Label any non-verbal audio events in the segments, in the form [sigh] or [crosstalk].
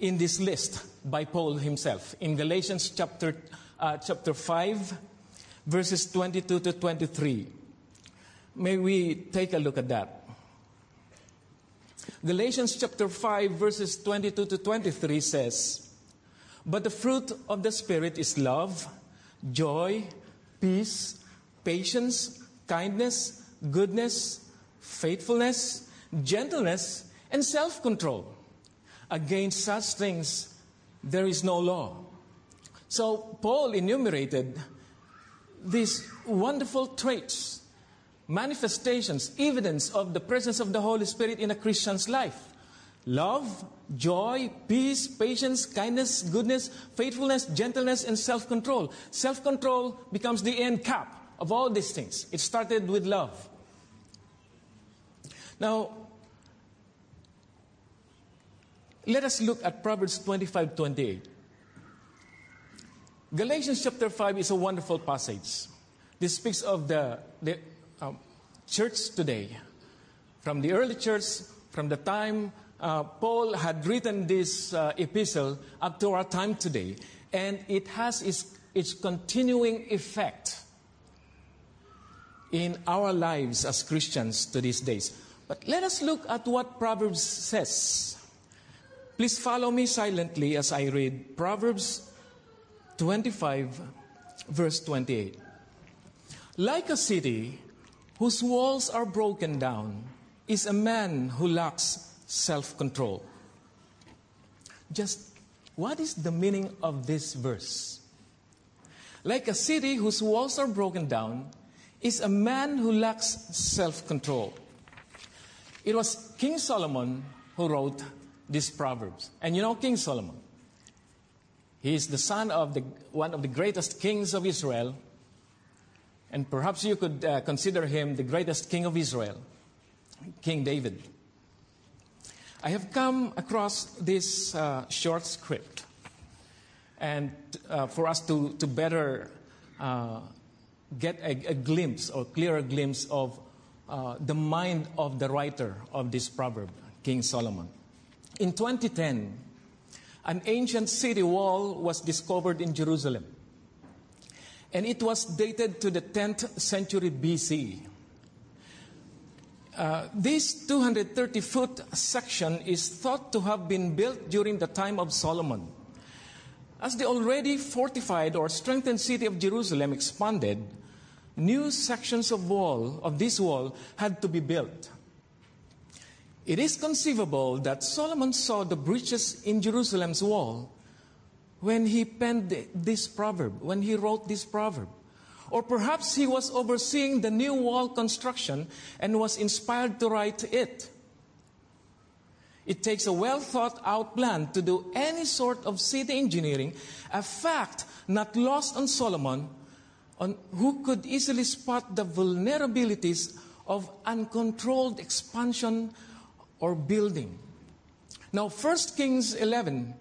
in this list by Paul himself in Galatians chapter, uh, chapter 5, verses 22 to 23. May we take a look at that. Galatians chapter 5, verses 22 to 23 says, But the fruit of the Spirit is love, joy, peace, patience, kindness, goodness, faithfulness, gentleness, and self control. Against such things there is no law. So Paul enumerated these wonderful traits, manifestations, evidence of the presence of the Holy Spirit in a Christian's life. Love, joy, peace, patience, kindness, goodness, faithfulness, gentleness, and self control. Self control becomes the end cap of all these things. It started with love. Now, let us look at Proverbs 25 28. Galatians chapter 5 is a wonderful passage. This speaks of the, the um, church today. From the early church, from the time uh, Paul had written this uh, epistle up to our time today, and it has its, its continuing effect in our lives as Christians to these days. But let us look at what Proverbs says. Please follow me silently as I read Proverbs 25, verse 28. Like a city whose walls are broken down is a man who lacks self control. Just what is the meaning of this verse? Like a city whose walls are broken down is a man who lacks self control. It was King Solomon who wrote these proverbs. And you know King Solomon. He is the son of the, one of the greatest kings of Israel. And perhaps you could uh, consider him the greatest king of Israel, King David. I have come across this uh, short script, and uh, for us to, to better uh, get a, a, glimpse or clearer glimpse of uh, the mind of the writer of this proverb, King Solomon. In 2010, an ancient city wall was discovered in Jerusalem. And it was dated to the 10th century BC. Uh, this 230 foot section is thought to have been built during the time of Solomon. As the already fortified or strengthened city of Jerusalem expanded, new sections of wall of this wall had to be built. It is conceivable that Solomon saw the breaches in Jerusalem's wall when he penned this proverb, when he wrote this proverb. Or perhaps he was overseeing the new wall construction and was inspired to write it. It takes a well thought out plan to do any sort of city engineering, a fact not lost on Solomon, on who could easily spot the vulnerabilities of uncontrolled expansion or building. Now, 1 Kings 11,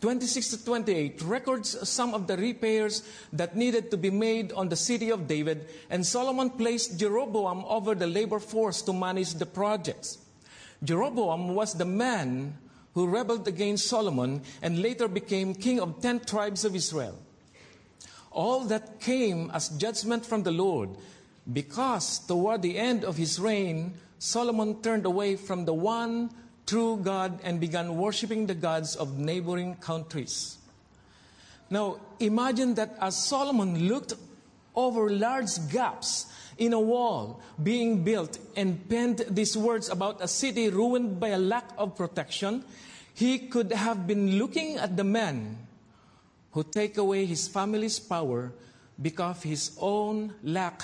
26 to 28 records some of the repairs that needed to be made on the city of David, and Solomon placed Jeroboam over the labor force to manage the projects. Jeroboam was the man who rebelled against Solomon and later became king of ten tribes of Israel. All that came as judgment from the Lord because toward the end of his reign, Solomon turned away from the one true God and began worshiping the gods of neighboring countries. Now, imagine that as Solomon looked over large gaps in a wall being built and penned these words about a city ruined by a lack of protection, he could have been looking at the man who take away his family's power because of his own lack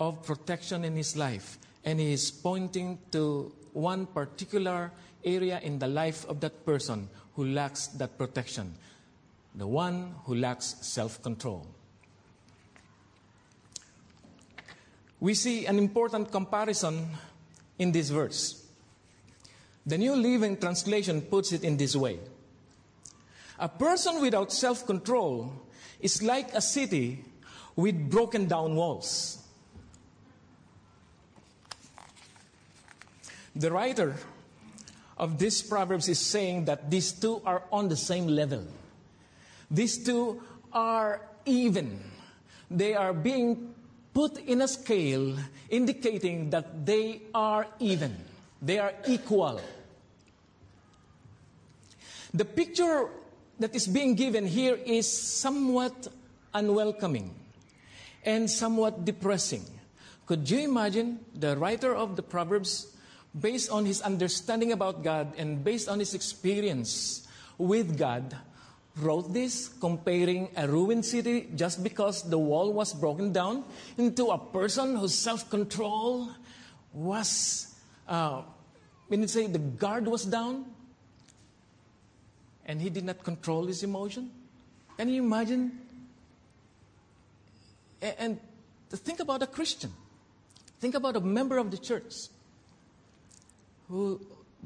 of protection in his life and he is pointing to one particular area in the life of that person who lacks that protection the one who lacks self control. We see an important comparison in this verse. The New Living Translation puts it in this way A person without self control is like a city with broken down walls. The writer of these proverbs is saying that these two are on the same level. These two are even. They are being put in a scale indicating that they are even. They are equal. The picture that is being given here is somewhat unwelcoming and somewhat depressing. Could you imagine the writer of the Proverbs, based on his understanding about God and based on his experience with God, wrote this comparing a ruined city just because the wall was broken down into a person whose self control was, uh, when you say the guard was down and he did not control his emotion? Can you imagine? And think about a Christian. Think about a member of the church who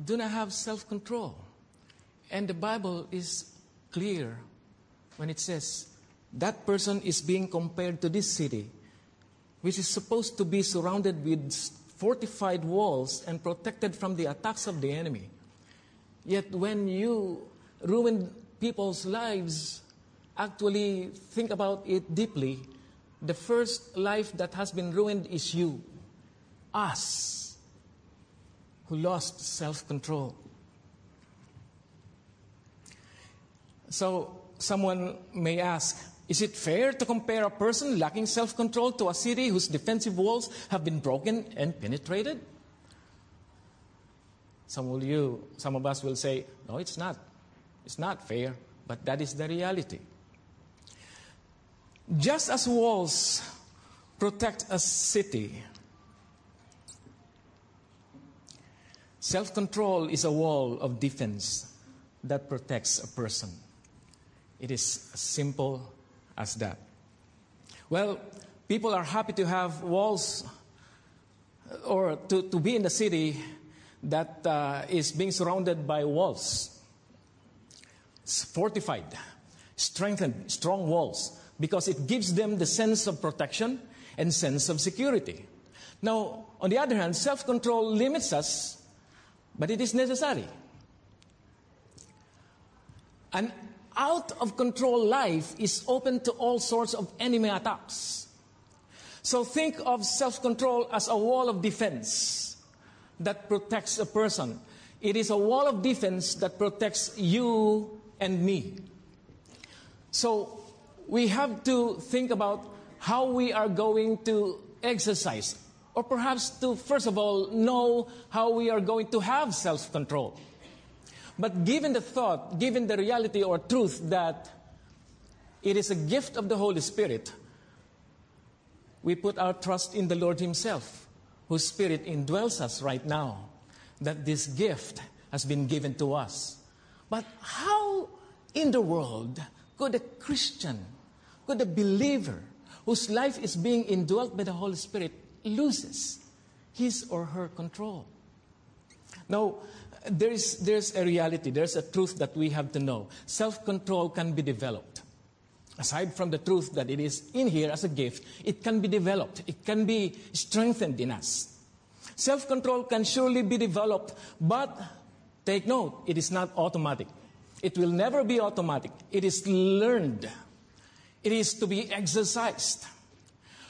do not have self control. And the Bible is clear when it says that person is being compared to this city, which is supposed to be surrounded with fortified walls and protected from the attacks of the enemy. Yet when you ruin people's lives, actually think about it deeply, the first life that has been ruined is you us who lost self control. So, someone may ask Is it fair to compare a person lacking self control to a city whose defensive walls have been broken and penetrated? Some of you, some of us will say, No, it's not. It's not fair, but that is the reality. Just as walls protect a city, Self control is a wall of defense that protects a person. It is as simple as that. Well, people are happy to have walls or to, to be in the city that uh, is being surrounded by walls. It's fortified, strengthened, strong walls, because it gives them the sense of protection and sense of security. Now, on the other hand, self control limits us but it is necessary. An out of control life is open to all sorts of enemy attacks. So think of self control as a wall of defense that protects a person. It is a wall of defense that protects you and me. So we have to think about how we are going to exercise or perhaps to, first of all, know how we are going to have self control. But given the thought, given the reality or truth that it is a gift of the Holy Spirit, we put our trust in the Lord Himself, whose Spirit indwells us right now, that this gift has been given to us. But how in the world could a Christian, could a believer, whose life is being indwelt by the Holy Spirit, loses his or her control. Now, there's, there's a reality, there's a truth that we have to know. Self control can be developed. Aside from the truth that it is in here as a gift, it can be developed, it can be strengthened in us. Self control can surely be developed, but take note, it is not automatic. It will never be automatic. It is learned, it is to be exercised.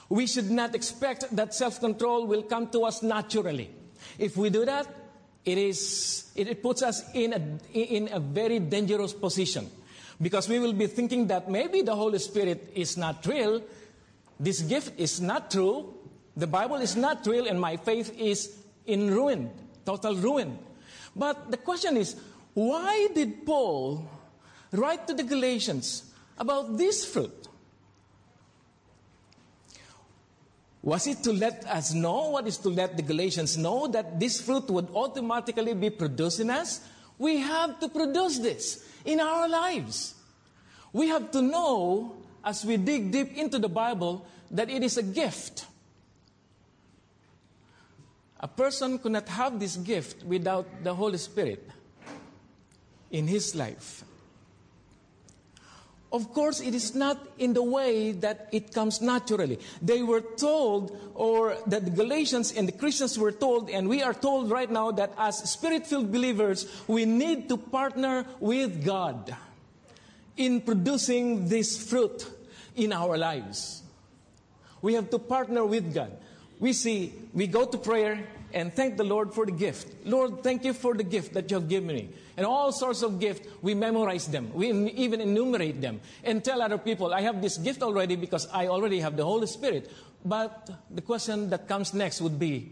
We should not expect that self control will come to us naturally. If we do that, it, is, it puts us in a, in a very dangerous position because we will be thinking that maybe the Holy Spirit is not real, this gift is not true, the Bible is not real, and my faith is in ruin, total ruin. But the question is, why did Paul write to the Galatians about this fruit? Was it to let us know? What is to let the Galatians know that this fruit would automatically be produced in us? We have to produce this in our lives. We have to know, as we dig deep into the Bible, that it is a gift. A person could not have this gift without the Holy Spirit in his life. Of course, it is not in the way that it comes naturally. They were told, or that the Galatians and the Christians were told, and we are told right now that as spirit filled believers, we need to partner with God in producing this fruit in our lives. We have to partner with God. We see, we go to prayer and thank the Lord for the gift. Lord, thank you for the gift that you have given me. And all sorts of gifts, we memorize them. We even enumerate them and tell other people, I have this gift already because I already have the Holy Spirit. But the question that comes next would be,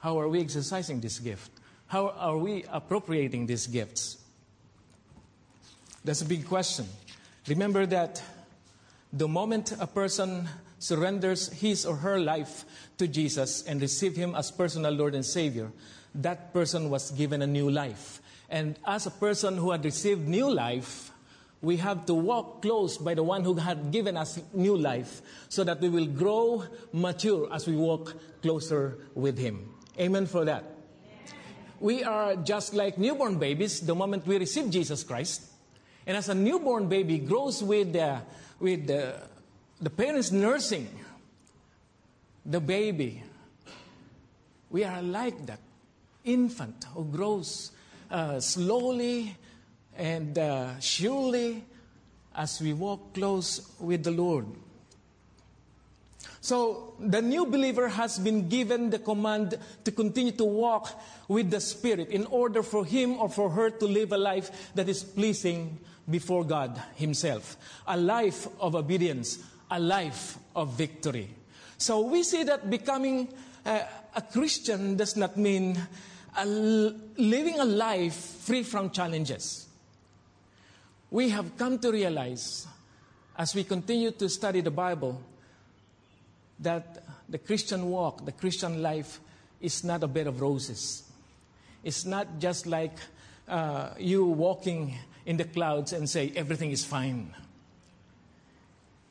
how are we exercising this gift? How are we appropriating these gifts? That's a big question. Remember that the moment a person surrenders his or her life to Jesus and receive him as personal Lord and Savior, that person was given a new life. And as a person who had received new life, we have to walk close by the one who had given us new life so that we will grow mature as we walk closer with him. Amen for that. We are just like newborn babies the moment we receive Jesus Christ. And as a newborn baby grows with the, with the, the parents nursing the baby, we are like that infant who grows uh, slowly and uh, surely as we walk close with the Lord. So the new believer has been given the command to continue to walk with the Spirit in order for him or for her to live a life that is pleasing before God Himself. A life of obedience, a life of victory. So we see that becoming a, a Christian does not mean a, living a life free from challenges. We have come to realize as we continue to study the Bible that the Christian walk, the Christian life, is not a bed of roses. It's not just like uh, you walking in the clouds and say, everything is fine.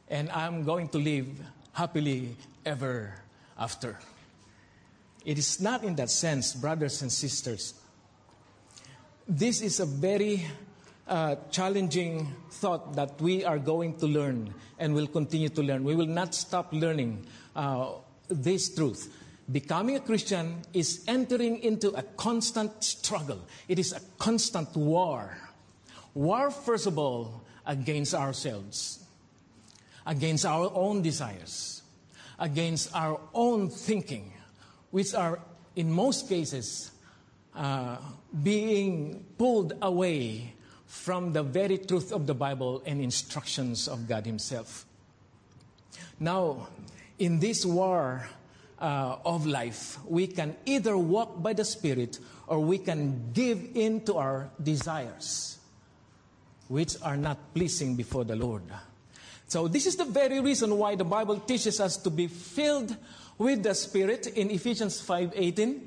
And I'm going to live happily ever after. It is not in that sense, brothers and sisters. This is a very uh, challenging thought that we are going to learn and will continue to learn. We will not stop learning uh, this truth. Becoming a Christian is entering into a constant struggle, it is a constant war War, first of all, against ourselves, against our own desires, against our own thinking, which are, in most cases, uh, being pulled away from the very truth of the Bible and instructions of God Himself. Now, in this war uh, of life, we can either walk by the Spirit or we can give in to our desires which are not pleasing before the Lord. So this is the very reason why the Bible teaches us to be filled with the Spirit in Ephesians 5:18,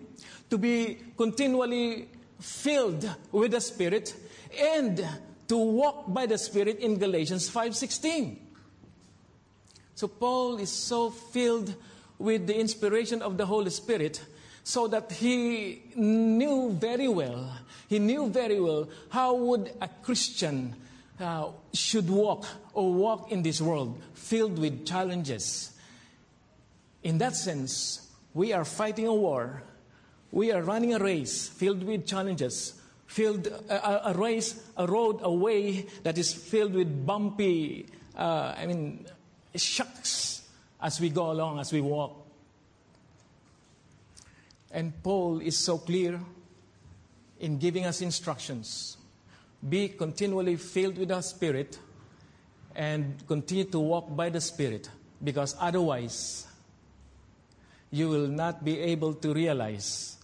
to be continually filled with the Spirit and to walk by the Spirit in Galatians 5:16. So Paul is so filled with the inspiration of the Holy Spirit so that he knew very well, he knew very well how would a Christian uh, should walk or walk in this world filled with challenges. In that sense, we are fighting a war. We are running a race filled with challenges, filled a, a race, a road, a way that is filled with bumpy, uh, I mean, shocks as we go along, as we walk. And Paul is so clear in giving us instructions. Be continually filled with the Spirit and continue to walk by the Spirit because otherwise you will not be able to realize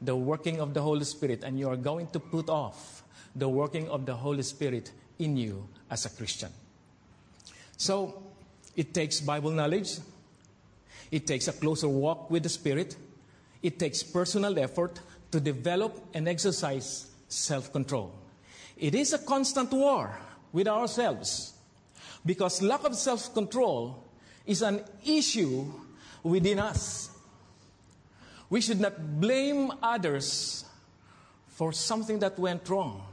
the working of the Holy Spirit and you are going to put off the working of the Holy Spirit in you as a Christian. So it takes Bible knowledge, it takes a closer walk with the Spirit it takes personal effort to develop and exercise self control. It is a constant war with ourselves because lack of self control is an issue within us. We should not blame others for something that went wrong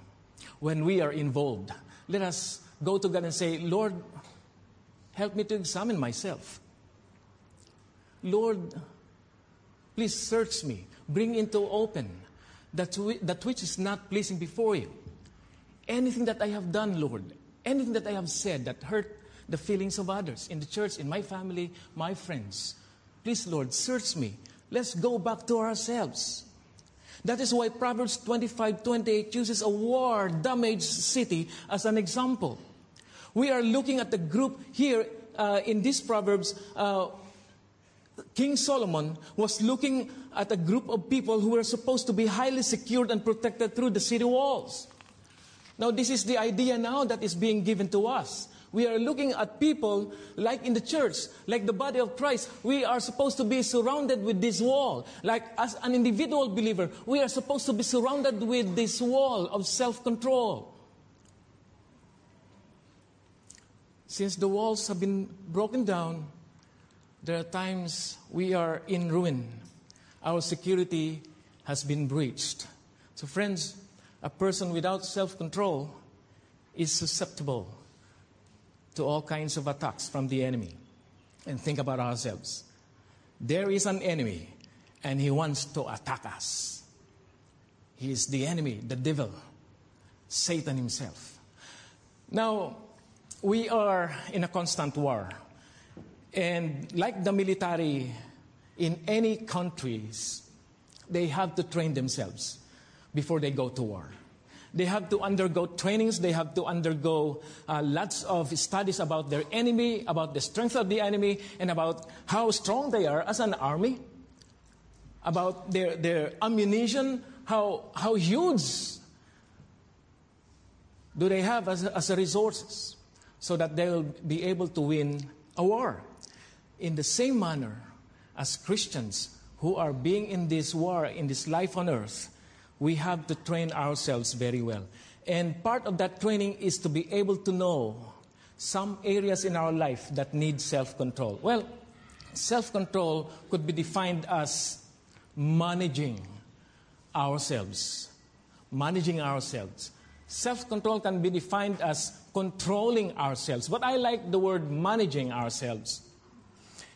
when we are involved. let us go to God and say, Lord, help me to examine myself. Lord, please search me. Bring into open that, that which is not pleasing before you. Anything that I have done, Lord, anything that I have said that hurt the feelings of others in the church, in my family, my friends. Please, Lord, search me. Let's go back to ourselves. That is why Proverbs 25 28 uses a war damaged city as an example. We are looking at the group here uh, in these Proverbs. Uh, King Solomon was looking at a group of people who were supposed to be highly secured and protected through the city walls. Now, this is the idea now that is being given to us. We are looking at people like in the church, like the body of Christ. We are supposed to be surrounded with this wall. Like as an individual believer, we are supposed to be surrounded with this wall of self control. Since the walls have been broken down, there are times we are in ruin. Our security has been breached. So, friends, a person without self control is susceptible to all kinds of attacks from the enemy. And think about ourselves. There is an enemy, and he wants to attack us. He is the enemy, the devil, Satan himself. Now, we are in a constant war. And like the military in any countries, they have to train themselves before they go to war. They have to undergo trainings, they have to undergo uh, lots of studies about their enemy, about the strength of the enemy, and about how strong they are as an army, about their, their ammunition, how, how huge do they have as, as resources, so that they will be able to win a war. In the same manner as Christians who are being in this war, in this life on earth, we have to train ourselves very well. And part of that training is to be able to know some areas in our life that need self control. Well, self control could be defined as managing ourselves. Managing ourselves. Self control can be defined as controlling ourselves, but I like the word managing ourselves.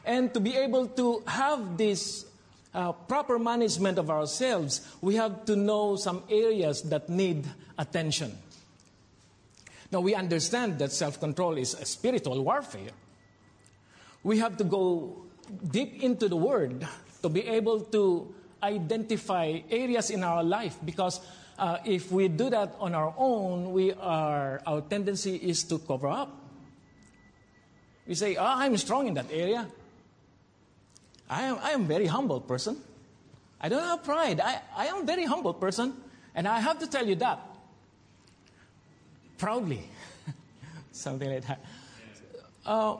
And to be able to have this uh, proper management of ourselves, we have to know some areas that need attention. Now, we understand that self control is a spiritual warfare. We have to go deep into the Word to be able to identify areas in our life because uh, if we do that on our own, we are, our tendency is to cover up. We say, oh, I'm strong in that area. I am, I am very humble person. I don't have pride. I, I am a very humble person. And I have to tell you that. Proudly. [laughs] Something like that. Uh,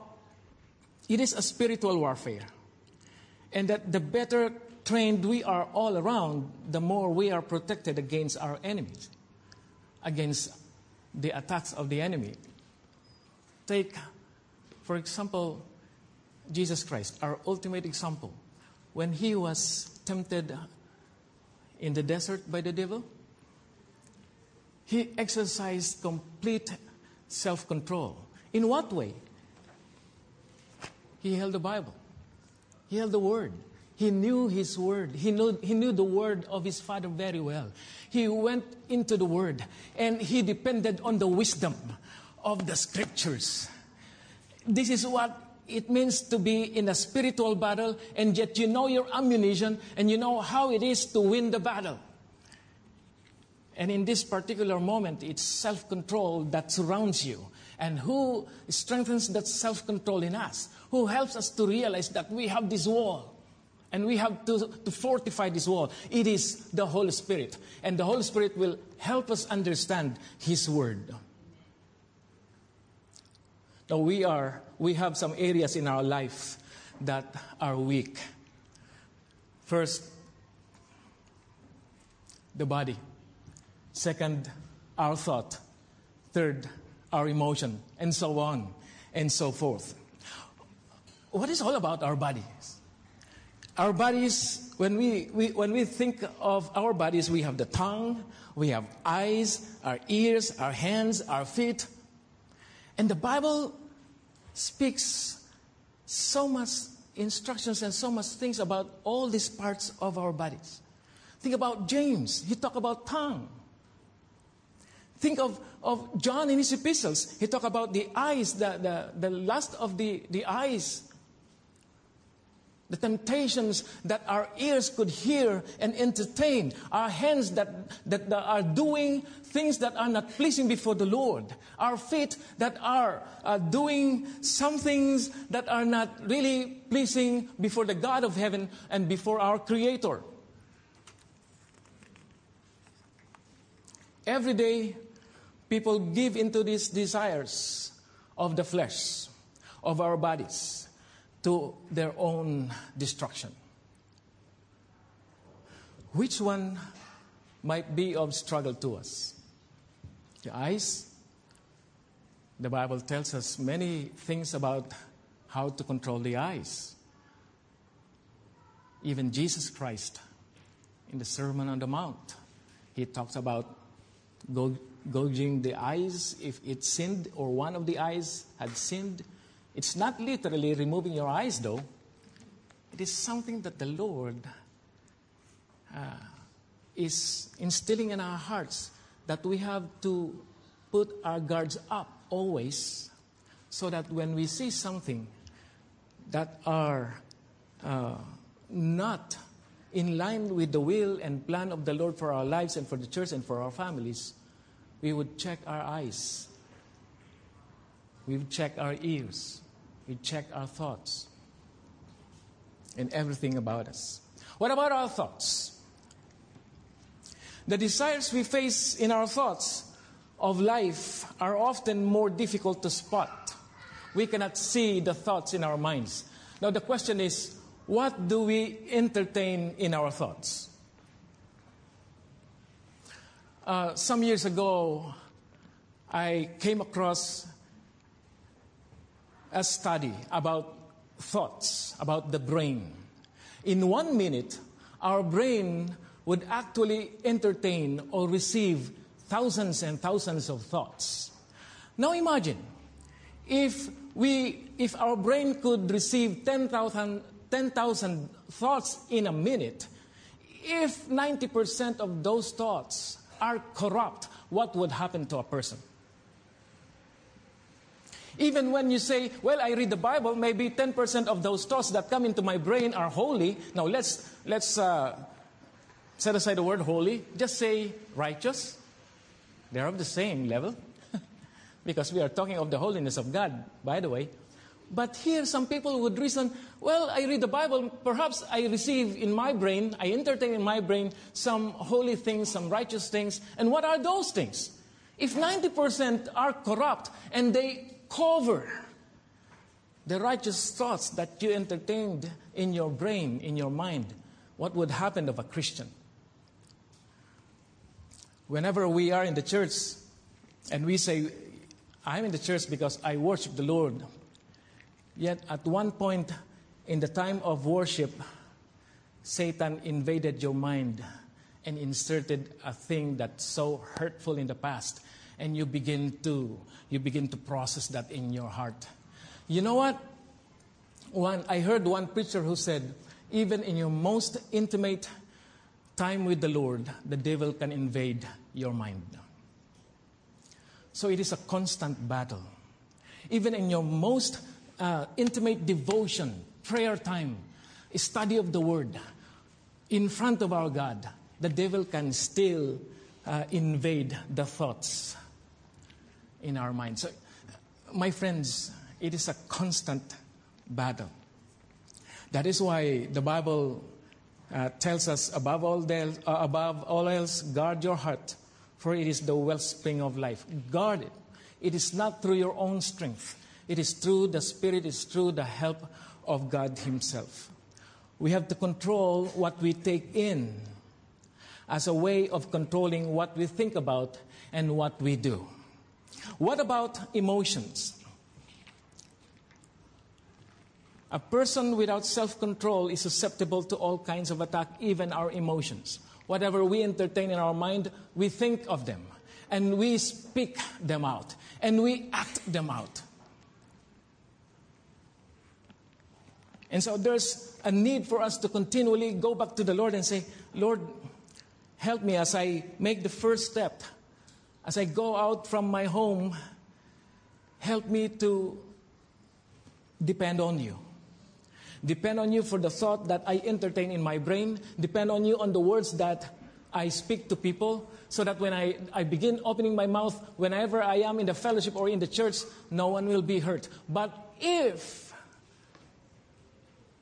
it is a spiritual warfare. And that the better trained we are all around, the more we are protected against our enemies, against the attacks of the enemy. Take, for example, Jesus Christ, our ultimate example, when he was tempted in the desert by the devil, he exercised complete self control. In what way? He held the Bible, he held the Word. He knew his word. He knew, he knew the word of his father very well. He went into the word and he depended on the wisdom of the scriptures. This is what it means to be in a spiritual battle, and yet you know your ammunition and you know how it is to win the battle. And in this particular moment, it's self control that surrounds you. And who strengthens that self control in us? Who helps us to realize that we have this wall and we have to, to fortify this wall? It is the Holy Spirit. And the Holy Spirit will help us understand His Word. Now, we are we have some areas in our life that are weak. First, the body. Second, our thought. Third, our emotion, and so on and so forth. What is all about our bodies? Our bodies, when we, we, when we think of our bodies, we have the tongue, we have eyes, our ears, our hands, our feet, And the Bible speaks so much instructions and so much things about all these parts of our bodies. Think about James. He talk about tongue. Think of, of John in his epistles. He talk about the eyes, the, the, the lust of the, the eyes, the temptations that our ears could hear and entertain, our hands that, that, that, are doing things that are not pleasing before the Lord, our feet that are uh, doing some things that are not really pleasing before the God of heaven and before our Creator. Every day, people give into these desires of the flesh, of our bodies to their own destruction. Which one might be of struggle to us? The eyes. The Bible tells us many things about how to control the eyes. Even Jesus Christ, in the Sermon on the Mount, he talks about gouging the eyes if it sinned or one of the eyes had sinned it's not literally removing your eyes, though. It is something that the Lord uh, is instilling in our hearts that we have to put our guards up always so that when we see something that are uh, not in line with the will and plan of the Lord for our lives and for the church and for our families, we would check our eyes. We would check our ears we check our thoughts and everything about us. What about our thoughts? The desires we face in our thoughts of life are often more difficult to spot. We cannot see the thoughts in our minds. Now, the question is what do we entertain in our thoughts? Uh, some years ago, I came across a study about thoughts, about the brain. In one minute, our brain would actually entertain or receive thousands and thousands of thoughts. Now imagine if we if our brain could receive 10,000 10, thoughts in a minute, if 90% of those thoughts are corrupt, what would happen to a person? Even when you say, well, I read the Bible, maybe 10% of those thoughts that come into my brain are holy. Now let's, let's uh, set aside the word holy. Just say righteous. They're of the same level. [laughs] because we are talking of the holiness of God, by the way. But here, some people would reason, well, I read the Bible, perhaps I receive in my brain, I entertain in my brain some holy things, some righteous things. And what are those things? If 90% are corrupt and they cover the righteous thoughts that you entertained in your brain, in your mind, what would happen of a Christian? Whenever we are in the church and we say, I'm in the church because I worship the Lord, yet at one point in the time of worship, Satan invaded your mind and inserted a thing that's so hurtful in the past and you begin to you begin to process that in your heart. You know what? One I heard one preacher who said, even in your most intimate time with the Lord, the devil can invade your mind. So it is a constant battle. Even in your most uh, intimate devotion, prayer time, study of the word, in front of our God, the devil can still uh, invade the thoughts in our minds. So, my friends, it is a constant battle. That is why the Bible uh, tells us above all, uh, above all else, guard your heart, for it is the wellspring of life. Guard it. It is not through your own strength. It is through the Spirit, it is through the help of God Himself. We have to control what we take in as a way of controlling what we think about and what we do. What about emotions? A person without self control is susceptible to all kinds of attack, even our emotions. Whatever we entertain in our mind, we think of them. and we speak them out and we act them out. And so there's a need for us to continually go back to the Lord and say, Lord, help me as I make the first step, as I go out from my home, help me to depend on you. Depend on you for the thought that I entertain in my brain. Depend on you on the words that I speak to people so that when I, I begin opening my mouth, whenever I am in the fellowship or in the church, no one will be hurt. But if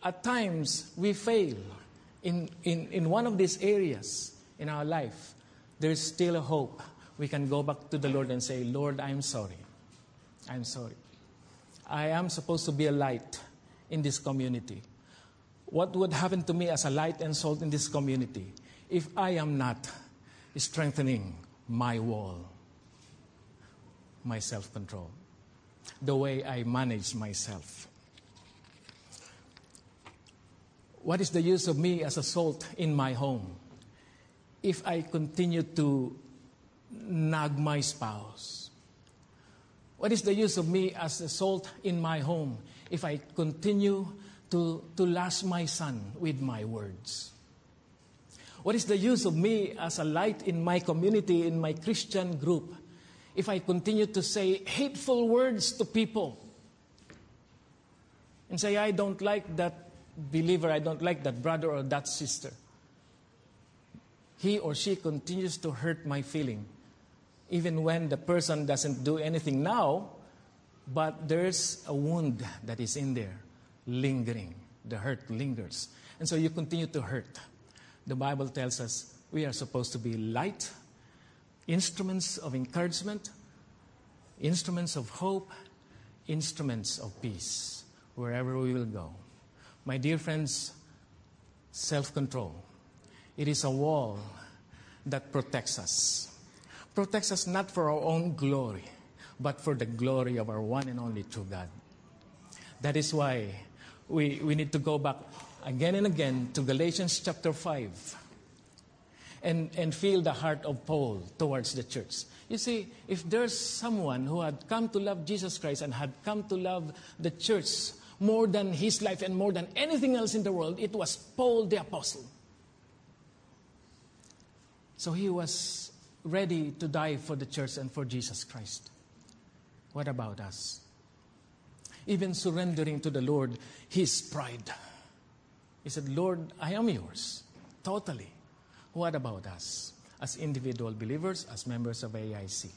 at times we fail in, in, in one of these areas in our life, there's still a hope. We can go back to the Lord and say, Lord, I'm sorry. I'm sorry. I am supposed to be a light in this community. What would happen to me as a light and salt in this community if I am not strengthening my wall, my self control, the way I manage myself? What is the use of me as a salt in my home if I continue to nag my spouse? What is the use of me as a salt in my home if I continue to, to lash my son with my words? What is the use of me as a light in my community, in my Christian group, if I continue to say hateful words to people and say, I don't like that believer, I don't like that brother or that sister? He or she continues to hurt my feeling, even when the person doesn't do anything now, but there's a wound that is in there, lingering. The hurt lingers. And so you continue to hurt. The Bible tells us we are supposed to be light, instruments of encouragement, instruments of hope, instruments of peace, wherever we will go. My dear friends, self control. It is a wall that protects us. Protects us not for our own glory, but for the glory of our one and only true God. That is why we, we need to go back again and again to Galatians chapter 5 and, and feel the heart of Paul towards the church. You see, if there's someone who had come to love Jesus Christ and had come to love the church more than his life and more than anything else in the world, it was Paul the Apostle. So he was ready to die for the church and for Jesus Christ. What about us? Even surrendering to the Lord his pride. He said, Lord, I am yours, totally. What about us as individual believers, as members of AIC?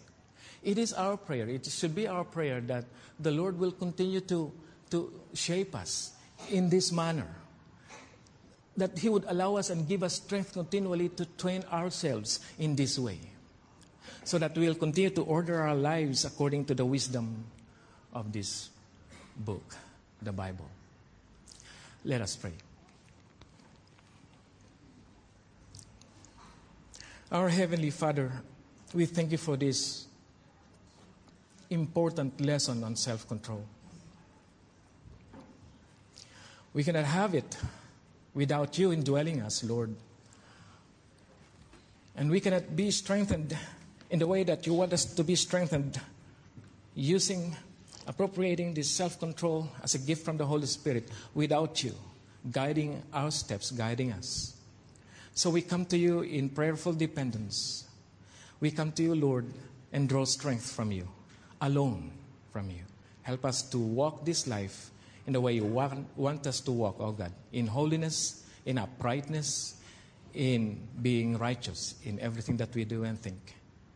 It is our prayer, it should be our prayer that the Lord will continue to, to shape us in this manner. That He would allow us and give us strength continually to train ourselves in this way so that we'll continue to order our lives according to the wisdom of this book, the Bible. Let us pray. Our Heavenly Father, we thank you for this important lesson on self control. We cannot have it without you indwelling us, Lord. And we cannot be strengthened in the way that you want us to be strengthened, using, appropriating this self control as a gift from the Holy Spirit without you guiding our steps, guiding us. So we come to you in prayerful dependence. We come to you, Lord, and draw strength from you, alone from you. Help us to walk this life in the way you want, want us to walk, oh God, in holiness, in uprightness, in being righteous in everything that we do and think.